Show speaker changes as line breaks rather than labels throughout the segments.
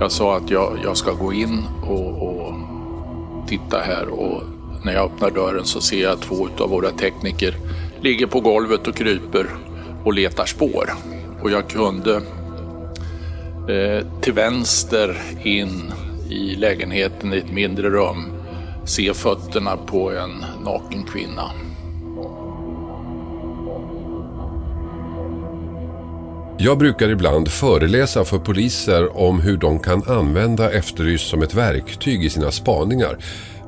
Jag sa att jag, jag ska gå in och, och titta här och när jag öppnar dörren så ser jag att två av våra tekniker ligger på golvet och kryper och letar spår. Och jag kunde eh, till vänster in i lägenheten i ett mindre rum se fötterna på en naken kvinna.
Jag brukar ibland föreläsa för poliser om hur de kan använda Efterlyst som ett verktyg i sina spaningar.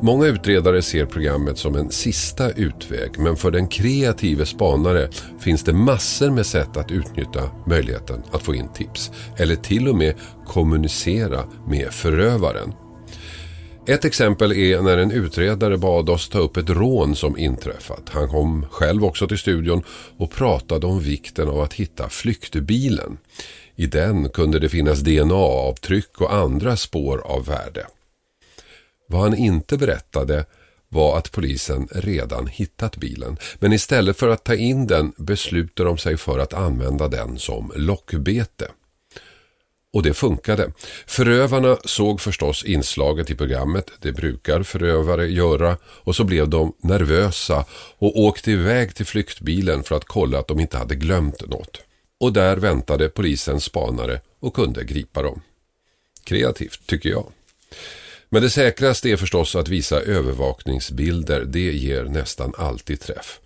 Många utredare ser programmet som en sista utväg men för den kreative spanare finns det massor med sätt att utnyttja möjligheten att få in tips. Eller till och med kommunicera med förövaren. Ett exempel är när en utredare bad oss ta upp ett rån som inträffat. Han kom själv också till studion och pratade om vikten av att hitta flyktbilen. I den kunde det finnas DNA-avtryck och andra spår av värde. Vad han inte berättade var att polisen redan hittat bilen. Men istället för att ta in den beslutade de sig för att använda den som lockbete. Och det funkade. Förövarna såg förstås inslaget i programmet, det brukar förövare göra, och så blev de nervösa och åkte iväg till flyktbilen för att kolla att de inte hade glömt något. Och där väntade polisens spanare och kunde gripa dem. Kreativt, tycker jag. Men det säkraste är förstås att visa övervakningsbilder, det ger nästan alltid träff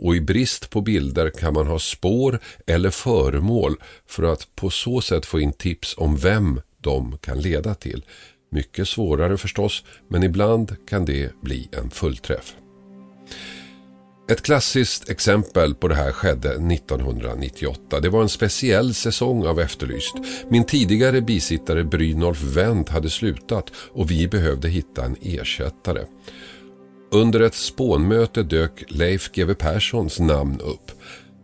och i brist på bilder kan man ha spår eller föremål för att på så sätt få in tips om vem de kan leda till. Mycket svårare förstås, men ibland kan det bli en fullträff. Ett klassiskt exempel på det här skedde 1998. Det var en speciell säsong av Efterlyst. Min tidigare bisittare Brynolf Wendt hade slutat och vi behövde hitta en ersättare. Under ett spånmöte dök Leif GW Perssons namn upp.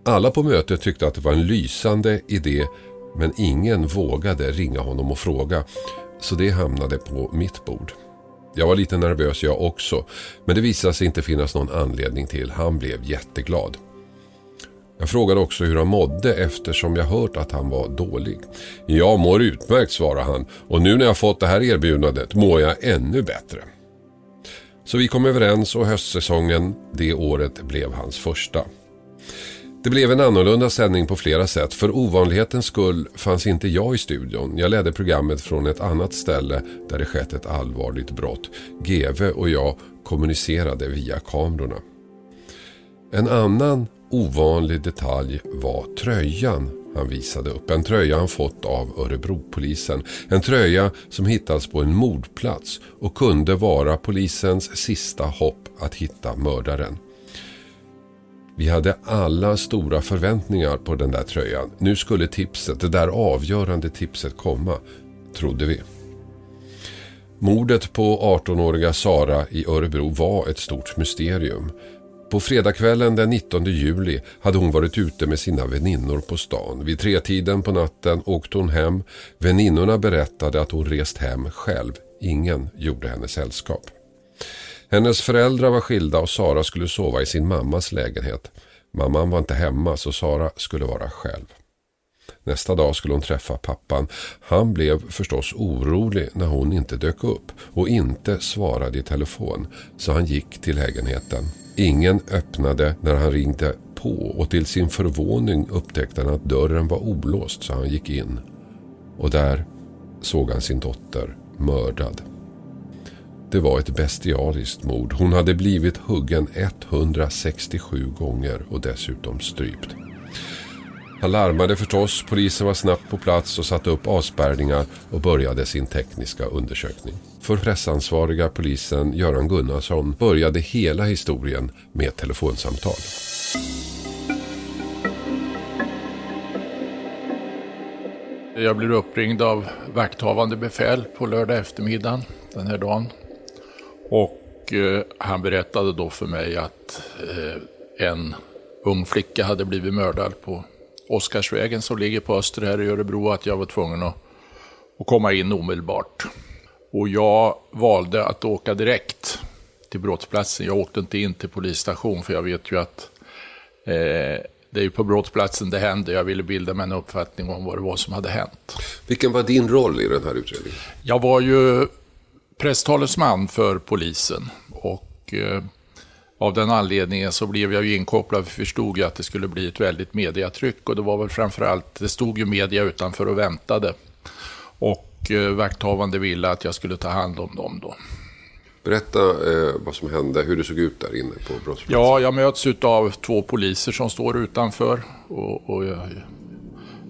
Alla på mötet tyckte att det var en lysande idé men ingen vågade ringa honom och fråga. Så det hamnade på mitt bord. Jag var lite nervös jag också men det visade sig inte finnas någon anledning till. Han blev jätteglad. Jag frågade också hur han mådde eftersom jag hört att han var dålig. Jag mår utmärkt svarade han och nu när jag fått det här erbjudandet mår jag ännu bättre. Så vi kom överens och höstsäsongen det året blev hans första. Det blev en annorlunda sändning på flera sätt. För ovanlighetens skull fanns inte jag i studion. Jag ledde programmet från ett annat ställe där det skett ett allvarligt brott. GV och jag kommunicerade via kamerorna. En annan ovanlig detalj var tröjan han visade upp. En tröja han fått av Örebropolisen. En tröja som hittats på en mordplats och kunde vara polisens sista hopp att hitta mördaren. Vi hade alla stora förväntningar på den där tröjan. Nu skulle tipset, det där avgörande tipset komma, trodde vi. Mordet på 18-åriga Sara i Örebro var ett stort mysterium. På fredagskvällen den 19 juli hade hon varit ute med sina väninnor på stan. Vid tretiden på natten åkte hon hem. Väninnorna berättade att hon rest hem själv. Ingen gjorde henne sällskap. Hennes föräldrar var skilda och Sara skulle sova i sin mammas lägenhet. Mamman var inte hemma så Sara skulle vara själv. Nästa dag skulle hon träffa pappan. Han blev förstås orolig när hon inte dök upp och inte svarade i telefon så han gick till lägenheten. Ingen öppnade när han ringde på och till sin förvåning upptäckte han att dörren var olåst så han gick in. Och där såg han sin dotter mördad. Det var ett bestialiskt mord. Hon hade blivit huggen 167 gånger och dessutom strypt. Han larmade förstås, polisen var snabbt på plats och satte upp avspärrningar och började sin tekniska undersökning. För pressansvariga polisen Göran Gunnarsson började hela historien med telefonsamtal.
Jag blir uppringd av vakthavande befäl på lördag eftermiddag den här dagen. Och eh, han berättade då för mig att eh, en ung flicka hade blivit mördad på Oscarsvägen som ligger på Öster här i Örebro att jag var tvungen att, att komma in omedelbart. Och jag valde att åka direkt till brottsplatsen. Jag åkte inte in till polisstation för jag vet ju att eh, det är ju på brottsplatsen det hände. Jag ville bilda mig en uppfattning om vad det var som hade hänt.
Vilken var din roll i den här utredningen?
Jag var ju presstalesman för polisen. Och eh, av den anledningen så blev jag ju inkopplad. Vi förstod ju att det skulle bli ett väldigt mediatryck. Och det var väl framförallt, det stod ju media utanför och väntade. Och eh, vakthavande ville att jag skulle ta hand om dem då.
Berätta eh, vad som hände, hur det såg ut där inne på brottsplatsen.
Ja, jag möts av två poliser som står utanför. Och, och jag,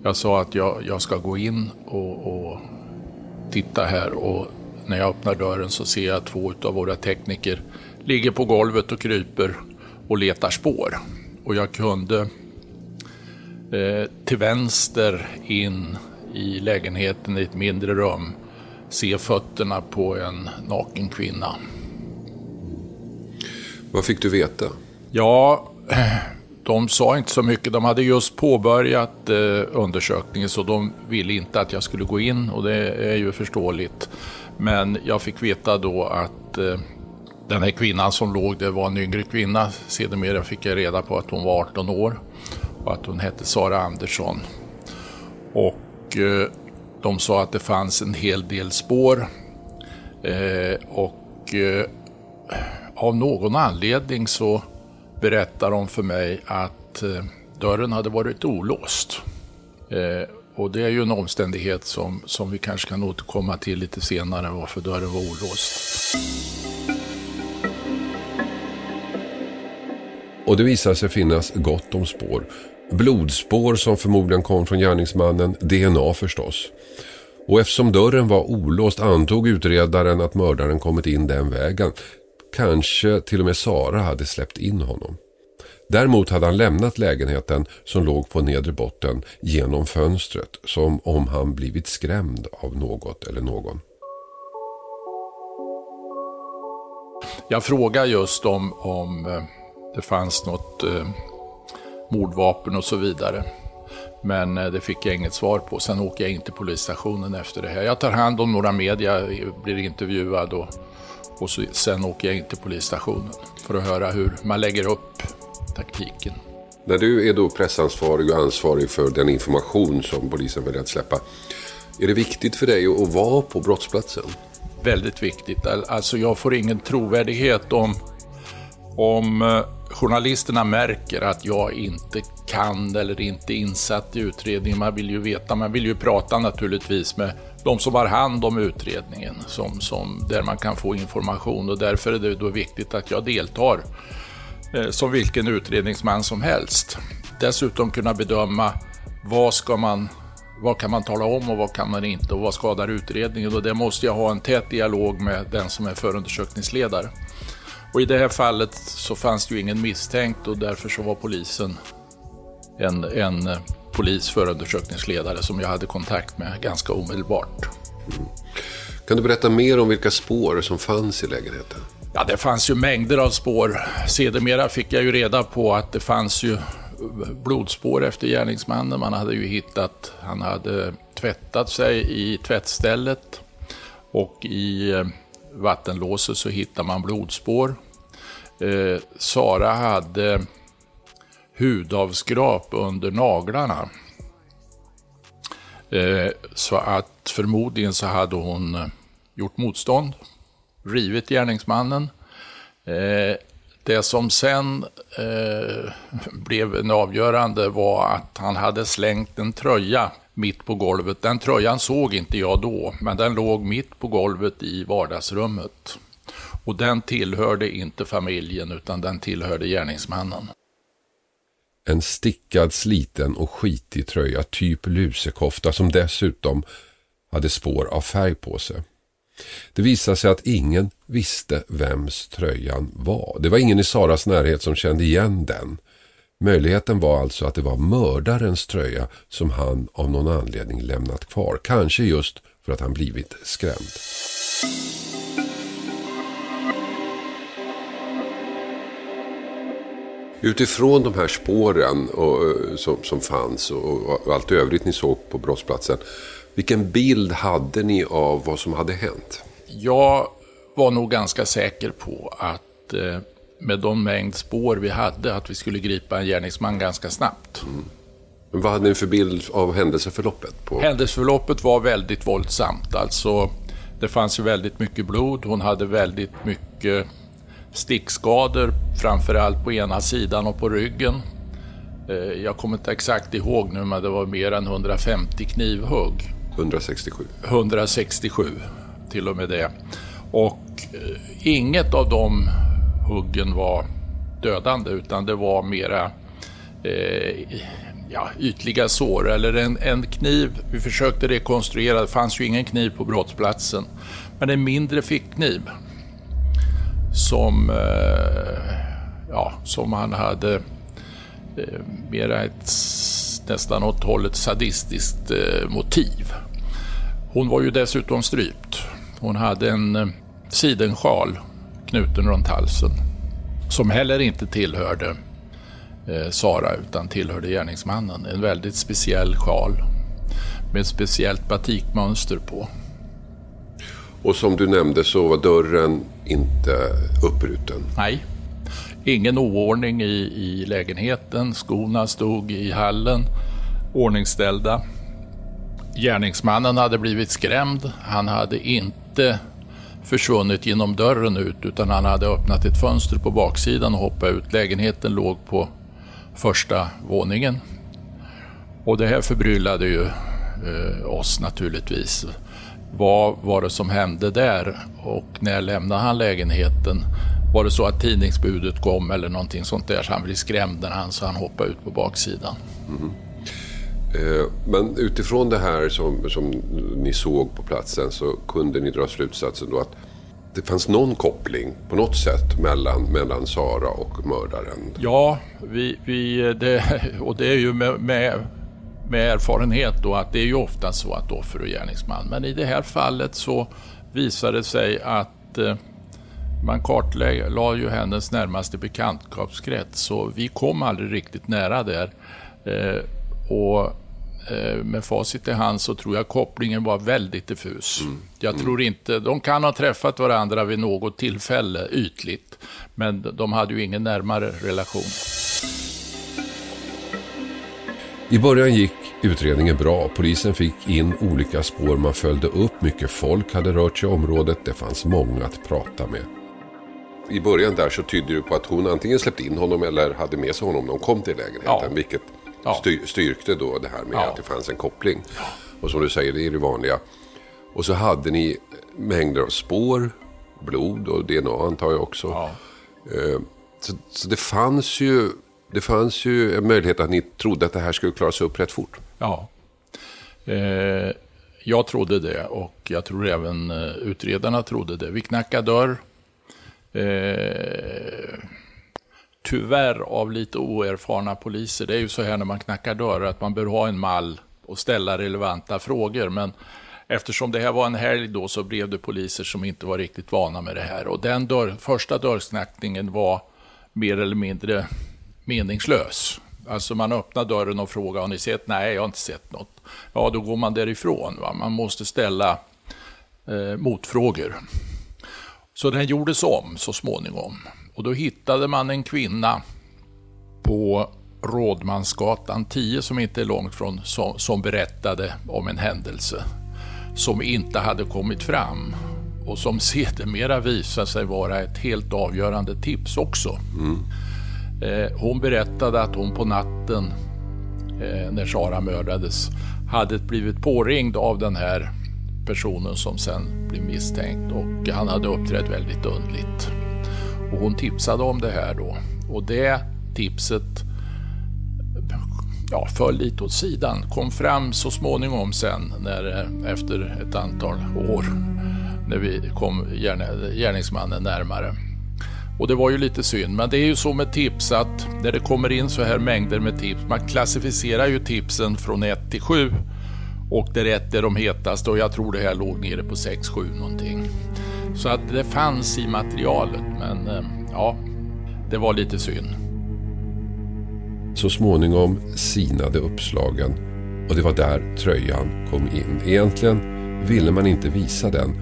jag, sa att jag, jag ska gå in och, och, titta här. Och när jag öppnar dörren så ser jag att två av våra tekniker ligger på golvet och kryper och letar spår. Och jag kunde eh, till vänster in i lägenheten i ett mindre rum se fötterna på en naken kvinna.
Vad fick du veta?
Ja, de sa inte så mycket. De hade just påbörjat eh, undersökningen så de ville inte att jag skulle gå in och det är ju förståeligt. Men jag fick veta då att eh, den här kvinnan som låg där var en yngre kvinna. Sedermera fick jag reda på att hon var 18 år och att hon hette Sara Andersson. Och Eh, de sa att det fanns en hel del spår. Eh, och eh, av någon anledning så berättade de för mig att dörren hade varit olåst. Och det är ju en omständighet som, som vi kanske kan återkomma till lite senare, varför dörren var olåst.
Och det visade sig finnas gott om spår. Blodspår som förmodligen kom från gärningsmannen, DNA förstås. Och eftersom dörren var olåst antog utredaren att mördaren kommit in den vägen. Kanske till och med Sara hade släppt in honom. Däremot hade han lämnat lägenheten som låg på nedre botten genom fönstret som om han blivit skrämd av något eller någon.
Jag frågade just om, om eh, det fanns något eh, mordvapen och så vidare. Men eh, det fick jag inget svar på. Sen åker jag in till polisstationen efter det här. Jag tar hand om några media, blir intervjuad och, och så, sen åker jag in till polisstationen för att höra hur man lägger upp taktiken.
När du är då pressansvarig och ansvarig för den information som polisen väljer att släppa. Är det viktigt för dig att vara på brottsplatsen?
Väldigt viktigt. Alltså jag får ingen trovärdighet om, om eh, journalisterna märker att jag inte kan eller inte är insatt i utredningen. Man vill ju veta, man vill ju prata naturligtvis med de som har hand om utredningen, som, som, där man kan få information och därför är det då viktigt att jag deltar eh, som vilken utredningsman som helst. Dessutom kunna bedöma vad ska man vad kan man tala om och vad kan man inte och vad skadar utredningen? Och det måste jag ha en tät dialog med den som är förundersökningsledare. Och i det här fallet så fanns det ju ingen misstänkt och därför så var polisen en, en eh, polis förundersökningsledare som jag hade kontakt med ganska omedelbart. Mm.
Kan du berätta mer om vilka spår som fanns i lägenheten?
Ja, det fanns ju mängder av spår. Sedermera fick jag ju reda på att det fanns ju blodspår efter gärningsmannen. Man hade ju hittat, han hade tvättat sig i tvättstället och i eh, vattenlåset så hittar man blodspår. Eh, Sara hade hudavskrap under naglarna. Eh, så att förmodligen så hade hon eh, gjort motstånd, rivit gärningsmannen. Eh, det som sen eh, blev en avgörande var att han hade slängt en tröja mitt på golvet. Den tröjan såg inte jag då, men den låg mitt på golvet i vardagsrummet. Och den tillhörde inte familjen, utan den tillhörde gärningsmannen.
En stickad, sliten och skitig tröja, typ lusekofta, som dessutom hade spår av färg på sig. Det visade sig att ingen visste vems tröjan var. Det var ingen i Saras närhet som kände igen den. Möjligheten var alltså att det var mördarens tröja som han av någon anledning lämnat kvar. Kanske just för att han blivit skrämd. Utifrån de här spåren och, eh, som, som fanns och, och allt övrigt ni såg på brottsplatsen. Vilken bild hade ni av vad som hade hänt?
Jag var nog ganska säker på att eh, med de mängd spår vi hade att vi skulle gripa en gärningsman ganska snabbt. Mm.
Men vad hade ni för bild av händelseförloppet? På?
Händelseförloppet var väldigt våldsamt. Alltså, det fanns ju väldigt mycket blod. Hon hade väldigt mycket stickskador, framförallt på ena sidan och på ryggen. Eh, jag kommer inte exakt ihåg nu, men det var mer än 150 knivhugg.
167.
167, till och med det. Och eh, inget av de huggen var dödande, utan det var mera eh, ja, ytliga sår eller en, en kniv. Vi försökte rekonstruera, det fanns ju ingen kniv på brottsplatsen, men en mindre fickkniv som, eh, ja, som han hade eh, mera ett nästan åt hållet sadistiskt eh, motiv. Hon var ju dessutom strypt. Hon hade en sidensjal knuten runt halsen som heller inte tillhörde Sara utan tillhörde gärningsmannen. En väldigt speciell sjal med ett speciellt batikmönster på.
Och som du nämnde så var dörren inte uppbruten?
Nej. Ingen oordning i, i lägenheten. Skorna stod i hallen, ordningställda. Gärningsmannen hade blivit skrämd. Han hade inte försvunnit genom dörren ut utan han hade öppnat ett fönster på baksidan och hoppat ut. Lägenheten låg på första våningen. Och det här förbryllade ju eh, oss naturligtvis. Vad var det som hände där och när lämnade han lägenheten? Var det så att tidningsbudet kom eller någonting sånt där så han blev skrämd när han, så han hoppade ut på baksidan. Mm.
Eh, men utifrån det här som, som ni såg på platsen så kunde ni dra slutsatsen då att det fanns någon koppling på något sätt mellan, mellan Sara och mördaren?
Ja, vi, vi, det, och det är ju med, med, med, erfarenhet då att det är ju ofta så att offer och gärningsman. Men i det här fallet så visade det sig att eh, man kartlade ju hennes närmaste bekantskapskrets så vi kom aldrig riktigt nära där. Eh, och Eh, med facit i hand så tror jag kopplingen var väldigt diffus. Mm. Jag mm. tror inte, de kan ha träffat varandra vid något tillfälle ytligt, men de hade ju ingen närmare relation.
I början gick utredningen bra. Polisen fick in olika spår, man följde upp, mycket folk hade rört sig i området, det fanns många att prata med. I början där så tydde det på att hon antingen släppte in honom eller hade med sig honom när hon kom till lägenheten. Ja. Vilket ja. styrkte då det här med ja. att det fanns en koppling. Och som du säger, det är det vanliga. Och så hade ni mängder av spår, blod och DNA antar jag också. Eh, så, så, det fanns ju det fanns ju en möjlighet att ni trodde att det här skulle klaras upp rätt fort.
Ja, eh, jag trodde det och jag tror även eh, utredarna trodde det. Vi knackade dörr. Eh, tyvärr av lite oerfarna poliser. Det är ju så här när man knackar dörr att man bör ha en mall och ställa relevanta frågor. Men eftersom det här var en helg då så blev det poliser som inte var riktigt vana med det här. Och den dörr, första dörrknackningen var mer eller mindre meningslös. Alltså man öppnar dörren och frågar, har ni sett? Nej, jag har inte sett något. Ja, då går man därifrån. Va? Man måste ställa eh, motfrågor. Så den gjordes om så småningom. Och då hittade man en kvinna på Rådmansgatan 10 som inte är långt från som, som berättade om en händelse som inte hade kommit fram och som sedermera visade sig vara ett helt avgörande tips också. Mm. Eh, hon berättade att hon på natten eh, när Sara mördades hade blivit påringd av den här personen som sen blev misstänkt och han hade uppträtt väldigt undligt. Och hon tipsade om det här då. Och det tipset ja, föll lite åt sidan. Kom fram så småningom sen när, eh, efter ett antal år när vi kom gärningsmannen närmare. Och det var ju lite synd, men det är ju så med tips att när det kommer in så här mängder med tips, man klassificerar ju tipsen från 1 till 7 och där 1 är de hetaste och jag tror det här låg nere på 6-7 någonting. Så att det fanns i materialet, men eh, ja, det var lite synd.
Så småningom sinade uppslagen och det var där tröjan kom in. Egentligen ville man inte visa den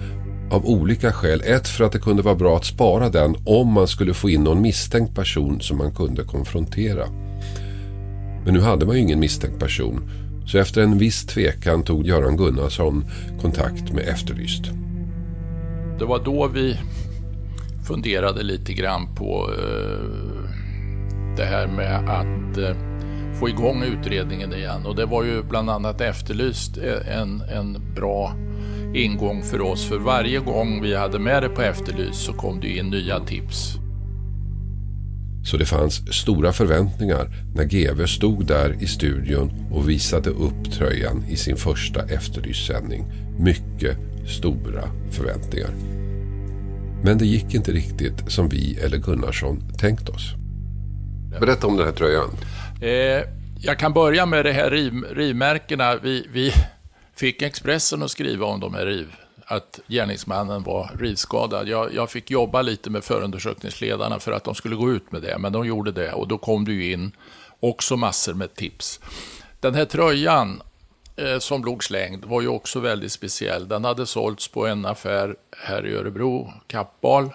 av olika skäl. Ett för att det kunde vara bra att spara den om man skulle få in någon misstänkt person som man kunde konfrontera. Men nu hade man ju ingen misstänkt person. Så efter en viss tvekan tog Göran Gunnarsson kontakt med Efterlyst.
Det var då vi funderade lite grann på eh, det här med att eh, få igång utredningen igen. Och det var ju bland annat Efterlyst eh, en, en bra ingång för oss. För varje gång vi hade med det på Efterlyst så kom det in nya tips.
Så det fanns stora förväntningar när GV stod där i studion och visade upp tröjan i sin första Efterlyst-sändning. Mycket stora förväntningar. Men det gick inte riktigt som vi eller Gunnarsson tänkt oss. Berätta om den här tröjan.
Eh, jag kan börja med de här riv, rivmärkena. Vi, vi fick Expressen att skriva om de här riv, att gärningsmannen var rivskadad. Jag, jag, fick jobba lite med förundersökningsledarna för att de skulle gå ut med det, men de gjorde det och då kom det ju in också massor med tips. Den här tröjan eh, som låg slängd var ju också väldigt speciell. Den hade sålts på en affär här i Örebro, Kappahl,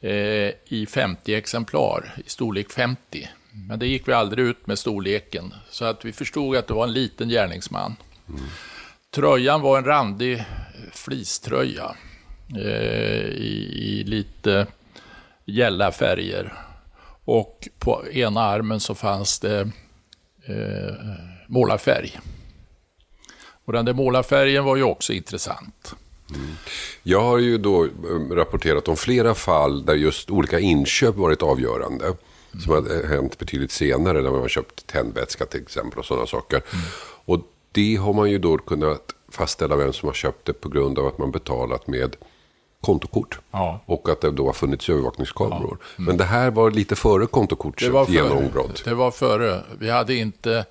eh, i 50 exemplar, i storlek 50. Men det gick vi aldrig ut med storleken, så att vi förstod att det var en liten gärningsman. Mm. Tröjan var en randig fleecetröja eh, i, i, lite gälla färger. Och på ena armen så fanns det eh, målarfärg. Och den där målarfärgen var ju också intressant. Mm.
Jag har ju då eh, rapporterat om flera fall där just olika inköp varit avgörande. Som har hänt betydligt senare, där man har köpt tändvätska till exempel och sådana saker. Mm. Och det har man ju då kunnat fastställa vem som har köpt det på grund av att man betalat med kontokort. Ja. Och att det då har funnits övervakningskameror. Ja. Mm. Men det här var lite före kontokortets genombrott.
Det var före. Vi hade inte...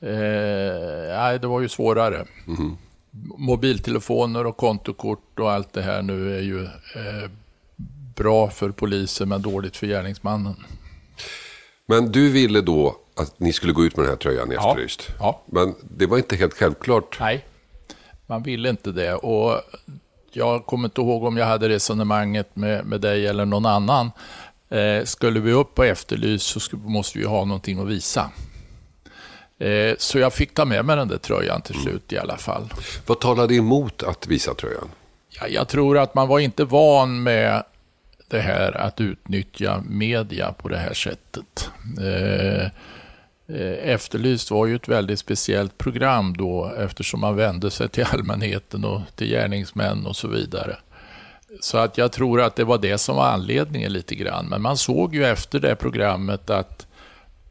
Eh, nej, det var ju svårare. Mm. Mobiltelefoner och kontokort och allt det här nu är ju eh, bra för polisen men dåligt för gärningsmannen.
Men du ville då att ni skulle gå ut med den här tröjan i ja. Efterlyst. Ja. Men det var inte helt självklart.
Nej, man ville inte det. Och jag kommer inte ihåg om jag hade resonemanget med, med dig eller någon annan. Eh, skulle vi upp på Efterlyst så skulle, måste vi ha någonting att visa. Eh, så jag fick ta med mig den där tröjan till slut mm. i alla fall.
Vad talade emot att visa tröjan?
Ja, jag tror att man var inte van med det här att utnyttja media på det här sättet. Eh, eh, Efterlyst var ju ett väldigt speciellt program då eftersom man vände sig till allmänheten och till gärningsmän och så vidare. Så att jag tror att det var det som var anledningen lite grann. Men man såg ju efter det programmet att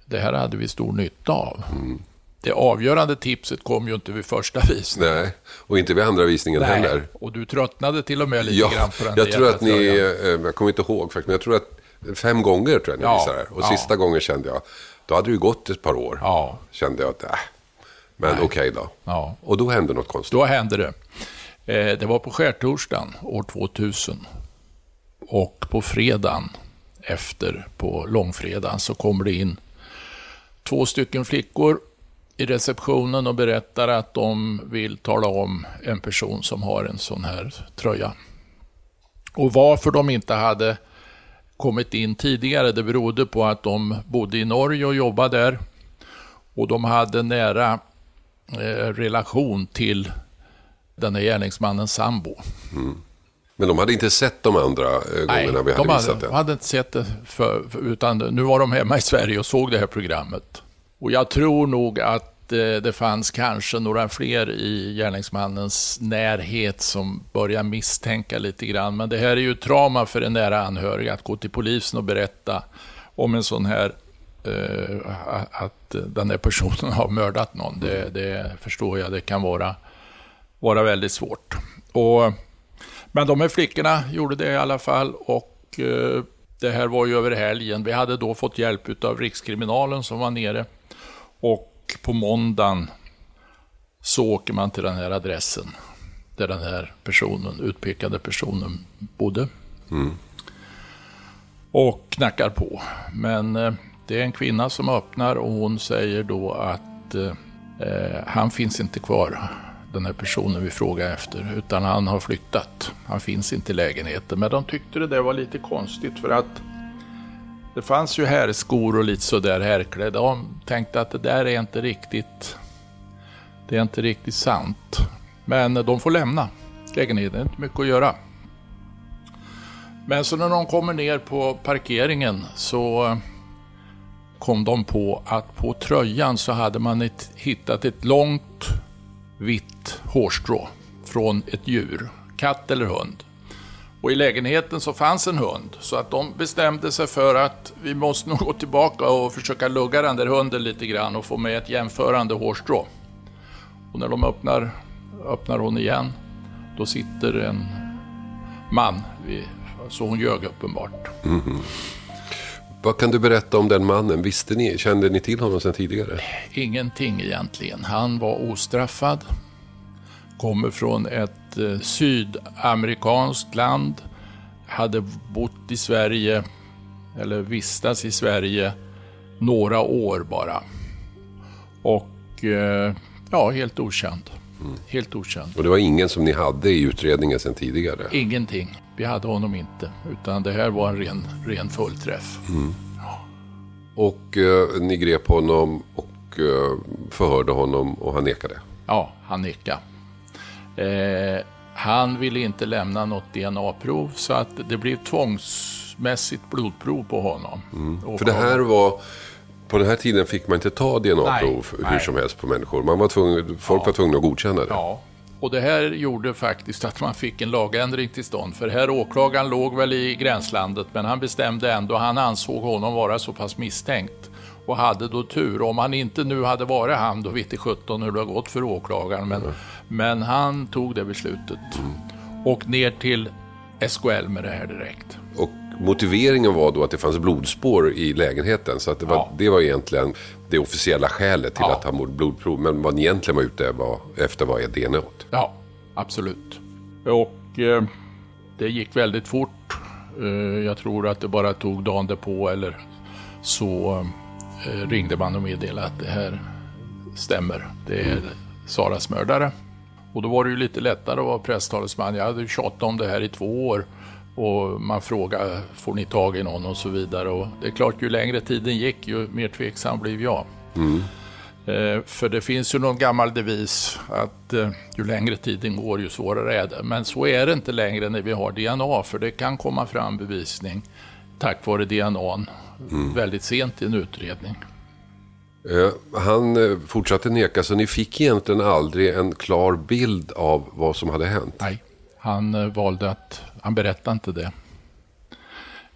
det här hade vi stor nytta av. Mm det avgörande tipset kom ju inte vid första visningen.
Nej, och inte vid andra visningen Nej. heller.
Och du tröttnade till och med lite ja, grann på den
Jag tror att ni, tröjan. Eh, jag kommer inte ihåg men jag tror att fem gånger tror jag ni ja, visade det. Och ja. sista gången kände jag, då hade det ju gått ett par år. Ja. Kände jag att, äh, men okej okay då. Ja. Och då hände något konstigt.
Då hände det. Eh, det var på skärtorsdagen år 2000. Och på fredagen efter, på långfredagen, så kommer det in två stycken flickor i receptionen och berättar att de vill tala om en person som har en sån här tröja. Och varför de inte hade kommit in tidigare, det berodde på att de bodde i Norge och jobbade där. Och de hade nära eh, relation till den här gärningsmannens sambo. Mm.
Men de hade inte sett de andra eh, gångerna Nej, vi hade, de hade visat det?
de hade inte sett det, för, för, utan nu var de hemma i Sverige och såg det här programmet. Och jag tror nog att eh, det fanns kanske några fler i gärningsmannens närhet som börjar misstänka lite grann. Men det här är ju trauma för en nära anhörig att gå till polisen och berätta om en sån här eh, att den här personen har mördat någon. Det, det, förstår jag, det kan vara, vara väldigt svårt. Och, men de här flickorna gjorde det i alla fall och eh, det här var ju över helgen. Vi hade då fått hjälp av Rikskriminalen som var nere och på måndagen så åker man till den här adressen där den här personen, utpekade personen bodde. Mm. Och knackar på. Men eh, det är en kvinna som öppnar och hon säger då att eh, han finns inte kvar den här personen vi frågar efter, utan han har flyttat. Han finns inte i lägenheten. Men de tyckte det där var lite konstigt för att det fanns ju herrskor och lite sådär herrklädda. De tänkte att det där är inte riktigt, det är inte riktigt sant. Men de får lämna lägenheten, det är inte mycket att göra. Men så när de kommer ner på parkeringen så kom de på att på tröjan så hade man ett, hittat ett långt vitt hårstrå från ett djur, katt eller hund. Och i lägenheten så fanns en hund, så att de bestämde sig för att vi måste nog gå tillbaka och försöka lugga den där hunden lite grann och få med ett jämförande hårstrå. Och när de öppnar, öppnar hon igen, då sitter en man, så hon ljög uppenbart. Mm -hmm.
Vad kan du berätta om den mannen? Visste ni, kände ni till honom sedan tidigare?
Ingenting egentligen. Han var ostraffad. Kommer från ett eh, sydamerikanskt land. Hade bott i Sverige, eller vistats i Sverige, några år bara. Och eh, ja, helt okänd. Mm. Helt okänd.
Och det var ingen som ni hade i utredningen sedan tidigare?
Ingenting. Vi hade honom inte, utan det här var en ren, ren fullträff. Mm. Ja.
Och eh, ni grep honom och eh, förhörde honom och han nekade?
Ja, han nekade. Eh, han ville inte lämna något DNA-prov så att det blev tvångsmässigt blodprov på honom.
Mm. För det här var... På den här tiden fick man inte ta DNA-prov hur nej. som helst på människor. Man var tvungen, folk ja. var tvungna att godkänna det.
Ja, och det här gjorde faktiskt att man fick en lagändring till stånd. För här åklagaren låg väl i gränslandet men han bestämde ändå, han ansåg honom vara så pass misstänkt och hade då tur. Om han inte nu hade varit han, då vet 17 hur det har gått för åklagaren. Men, mm. Men han tog det beslutet. Mm. Och ner till SKL med det här direkt.
Och motiveringen var då att det fanns blodspår i lägenheten. Så att det, var, ja. det var egentligen det officiella skälet till ja. att han mådde blodprov. Men vad ni egentligen var ute var, efter var DNA.
Ja, absolut. Och eh, det gick väldigt fort. Eh, jag tror att det bara tog dagen därpå eller så eh, ringde man och meddelade att det här stämmer. Det är mm. Saras mördare. Och då var det ju lite lättare att vara presstalesman. Jag hade ju tjatat om det här i två år. Och man frågar, får ni tag i någon och så vidare. Och det är klart, ju längre tiden gick, ju mer tveksam blev jag. Mm. Eh, för det finns ju någon gammal devis att eh, ju längre tiden går, ju svårare är det. Men så är det inte längre när vi har DNA, för det kan komma fram bevisning tack vare DNA mm. väldigt sent i en utredning.
Eh, han eh, fortsatte neka, så ni fick egentligen aldrig en klar bild av vad som hade hänt?
Nej, han eh, valde att han berättade inte det.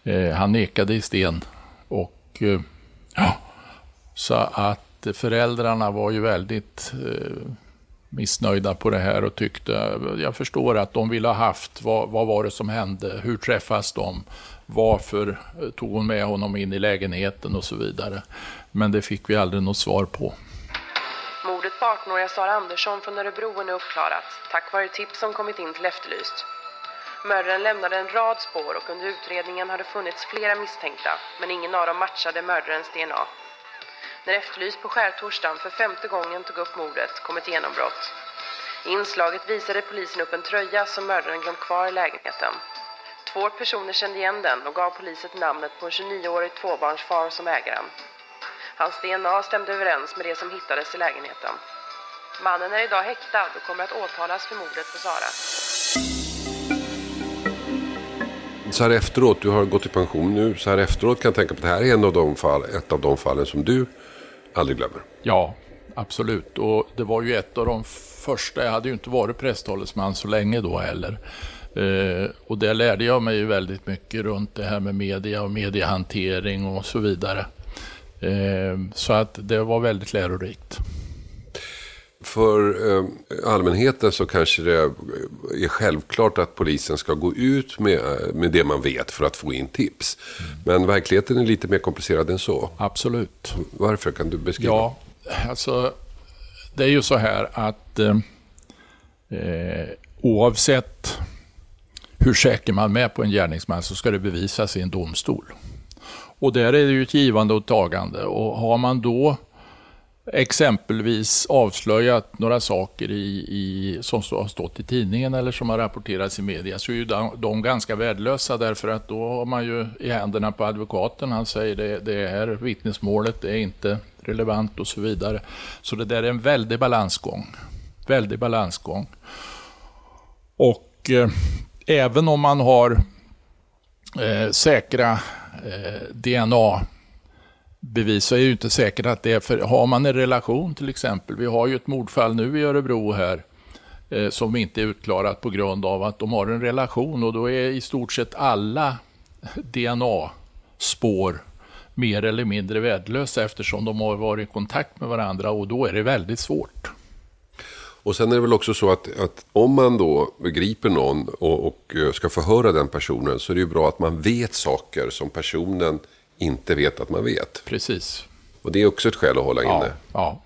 Eh, han nekade i sten. Och eh, ja, så att föräldrarna var ju väldigt eh, missnöjda på det här och tyckte, jag förstår att de ville ha haft, vad, vad var det som hände, hur träffas de, varför tog hon med honom in i lägenheten och så vidare. Men det fick vi aldrig något svar på.
Mordet på 18-åriga Sara Andersson från Örebro är nu uppklarat tack vare tips som kommit in till Efterlyst. Mördaren lämnade en rad spår och under utredningen har det funnits flera misstänkta, men ingen av dem matchade mördarens DNA. När Efterlyst på skärtorsdagen för femte gången tog upp mordet kom ett genombrott. I inslaget visade polisen upp en tröja som mördaren glömt kvar i lägenheten. Två personer kände igen den och gav polisen namnet på en 29-årig tvåbarnsfar som ägaren. Hans DNA stämde överens med det som hittades i lägenheten. Mannen är idag häktad och kommer att åtalas för mordet på Sara
så här efteråt, du har gått i pension nu, så här efteråt kan jag tänka på att det här är en av de fall, ett av de fallen som du aldrig glömmer.
Ja, absolut. Och det var ju ett av de första, jag hade ju inte varit presstalesman så länge då heller. Eh, och där lärde jag mig ju väldigt mycket runt det här med media och mediehantering och så vidare. Eh, så att det var väldigt lärorikt
för eh, allmänheten så kanske det är självklart att polisen ska gå ut med, med det man vet för att få in tips. Mm. Men verkligheten är lite mer komplicerad än så.
Absolut.
Varför? Kan du beskriva?
Ja, alltså det är ju så här att eh, eh oavsett hur säker man är på en gärningsman så ska det bevisas i en domstol. Och där är det ju ett givande och tagande. Och har man då exempelvis avslöjat några saker i, i, som har stått i tidningen eller som har rapporterats i media så är ju de, de ganska värdelösa därför att då har man ju i händerna på advokaten. Han säger det, det är vittnesmålet, det är inte relevant och så vidare. Så det där är en väldig balansgång. Väldig balansgång. Och eh, även om man har eh, säkra eh, DNA bevis så är det ju inte säkert att det är för har man en relation till exempel. Vi har ju ett mordfall nu i Örebro här eh, som inte är utklarat på grund av att de har en relation och då är i stort sett alla DNA-spår mer eller mindre värdelösa eftersom de har varit i kontakt med varandra och då är det väldigt svårt.
Och sen är det väl också så att, att om man då griper någon och, och, eh, ska förhöra den personen så är det ju bra att man vet saker som personen inte vet att man vet.
Precis.
Och det är också ett skäl att hålla inne.
Ja, ja.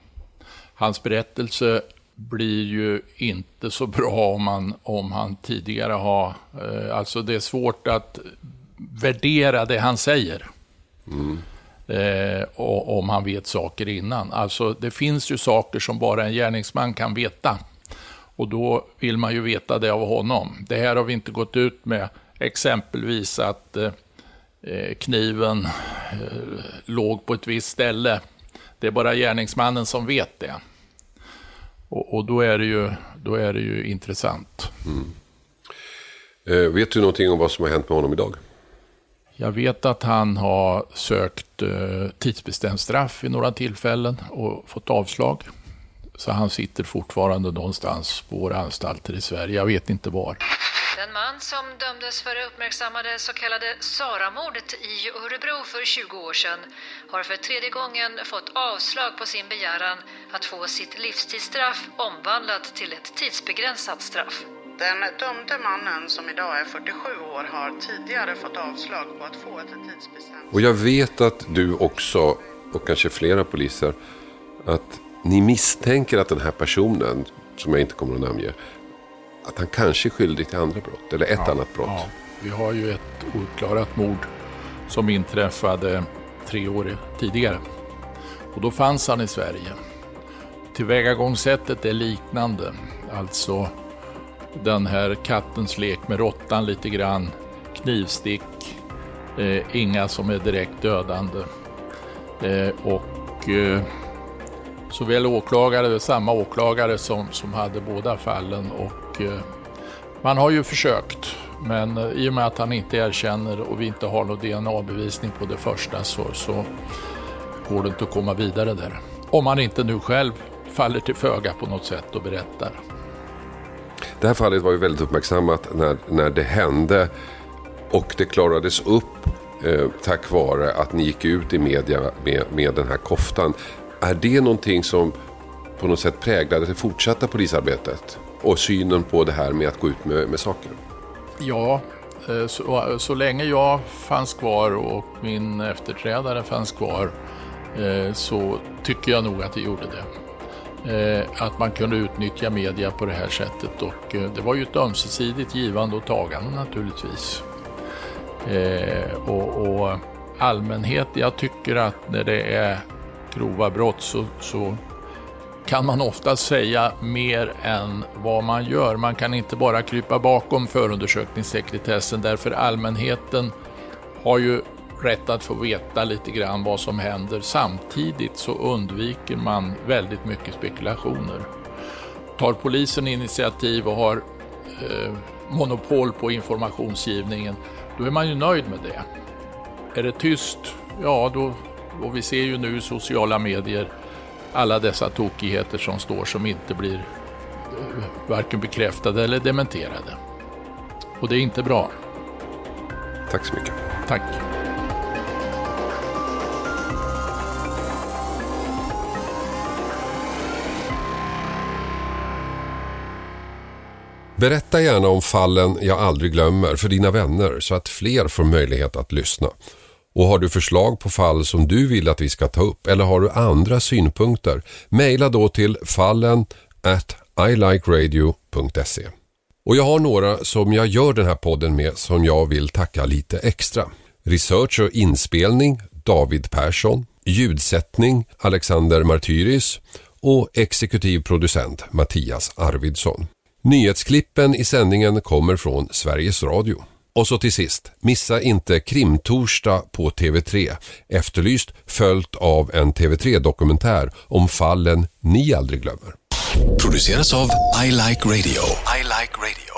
Hans berättelse blir ju inte så bra om, man, om han tidigare har... Eh, alltså det är svårt att värdera det han säger. Mm. Eh, och, om han vet saker innan. Alltså det finns ju saker som bara en gärningsman kan veta. Och då vill man ju veta det av honom. Det här har vi inte gått ut med. Exempelvis att Eh, kniven eh, låg på ett visst ställe. Det är bara gärningsmannen som vet det. Och, och då, är det ju, då är det ju intressant. Mm.
Eh, vet du någonting om vad som har hänt med honom idag?
Jag vet att han har sökt eh, tidsbestämt straff vid några tillfällen och fått avslag. Så han sitter fortfarande någonstans på våra anstalter i Sverige. Jag vet inte var.
Den man som dömdes för det uppmärksammade så kallade Saramordet i Örebro för 20 år sedan har för tredje gången fått avslag på sin begäran att få sitt livstidsstraff omvandlat till ett tidsbegränsat straff.
Den dömde mannen som idag är 47 år har tidigare fått avslag på att få ett tidsbestämt...
Och jag vet att du också, och kanske flera poliser, att ni misstänker att den här personen, som jag inte kommer att namnge, att han kanske är skyldig till andra brott, eller ett ja, annat brott. Ja.
Vi har ju ett ouppklarat mord som inträffade tre år tidigare. Och då fanns han i Sverige. Tillvägagångssättet är liknande. Alltså den här kattens lek med råttan lite grann. Knivstick. Eh, inga som är direkt dödande. Eh, och eh, såväl åklagare, samma åklagare som, som hade båda fallen och Eh, man har ju försökt men eh, i och med att han inte erkänner och vi inte har någon DNA-bevisning på det första så, så går det inte att komma vidare där. Om man inte nu själv faller till föga på något sätt och berättar.
Det här fallet var ju väldigt uppmärksammat när, när det hände och det klarades upp eh, tack vare att ni gick ut i media med, med den här koftan. Är det någonting som på något sätt präglade det fortsatta polisarbetet? Och synen på det här med att gå ut med, med saker?
Ja, eh, så, så länge jag fanns kvar och min efterträdare fanns kvar eh, så tycker jag nog att det gjorde det. Eh, att man kunde utnyttja media på det här sättet och det var ju ett ömsesidigt givande och tagande naturligtvis. Och, och allmänhet, jag tycker att när det är grova brott så, så kan man ofta säga mer än vad man gör. Man kan inte bara krypa bakom förundersökningssekretessen därför allmänheten har ju rätt att få veta lite grann vad som händer. Samtidigt så undviker man väldigt mycket spekulationer. Tar polisen initiativ och har eh, monopol på informationsgivningen, då är man ju nöjd med det. Är det tyst, ja då och vi ser ju nu i sociala medier alla dessa tokigheter som står som inte blir eh, varken bekräftade eller dementerade. Och det är inte bra.
Tack så mycket.
Tack.
Berätta gärna om fallen jag aldrig glömmer för dina vänner så att fler får möjlighet att lyssna. Och har du förslag på fall som du vill att vi ska ta upp eller har du andra synpunkter, mejla då till fallen at ilikeradio.se. Och jag har några som jag gör den här podden med som jag vill tacka lite extra. Research och inspelning David Persson. Ljudsättning Alexander Martyris och exekutiv producent Mattias Arvidsson. Nyhetsklippen i sändningen kommer från Sveriges Radio. Och så till sist, missa inte Krimtorsdag på TV3. Efterlyst följt av en TV3-dokumentär om fallen ni aldrig glömmer.
Produceras av I Like Radio. I like radio.